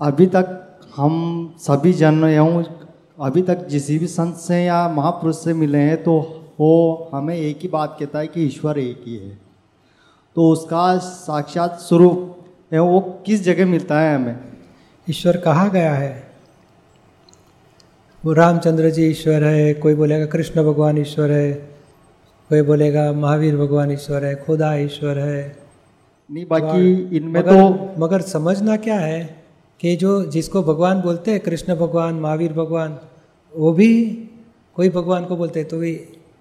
अभी तक हम सभी जन एवं अभी तक जिस भी संत से या महापुरुष से मिले हैं तो वो हमें एक ही बात कहता है कि ईश्वर एक ही है। तो उसका साक्षात स्वरूप एवं वो किस जगह मिलता है हमें? ईश्वर कहा गया है? वो रामचंद्र जी ईश्वर है कोई बोलेगा कृष्ण भगवान ईश्वर है कोई बोलेगा महावीर भगवान ईश्वर है खुदा ईश्वर है। नहीं बाकी इनमें तो मगर समझना क्या है? कि जो जिसको भगवान बोलते हैं, कृष्ण भगवान, महावीर भगवान, वो भी कोई भगवान को बोलते हैं तो भी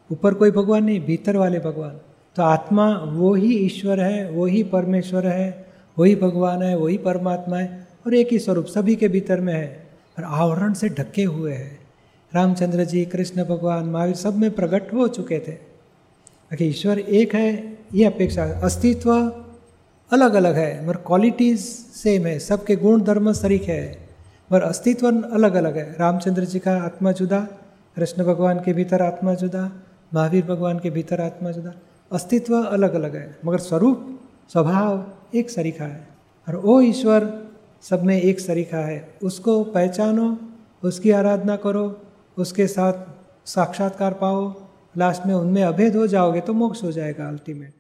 ऊपर कोई भगवान नहीं, भीतर वाले भगवान। तो आत्मा वो ही ईश्वर है, वो ही परमेश्वर है वही भगवान है वही परमात्मा है, और एक ही स्वरूप, सभी के भीतर में है और आवरण से ढके हुए हैं। रामचंद्र जी, कृष्ण भगवान, महावीर, सब में प्रकट हो चुके थे। ईश्वर एक है, ये अपेक्षा, अस्तित्व अलग अलग है, मगर क्वालिटीज़ सेम है सबके गुण, धर्म सरीख है, मगर अस्तित्व अलग अलग है। रामचंद्र जी का आत्मा जुदा, कृष्ण भगवान के भीतर आत्मा जुदा, महावीर भगवान के भीतर आत्मा जुदा। अस्तित्व अलग अलग है, मगर स्वरूप, स्वभाव एक सरीखा है। और वो ईश्वर, सब में एक सरीखा है। उसको पहचानो, उसकी आराधना करो, उसके साथ साक्षात्कार पाओ। लास्ट में उनमें अभेद हो जाओगे तो मोक्ष हो जाएगा अल्टीमेट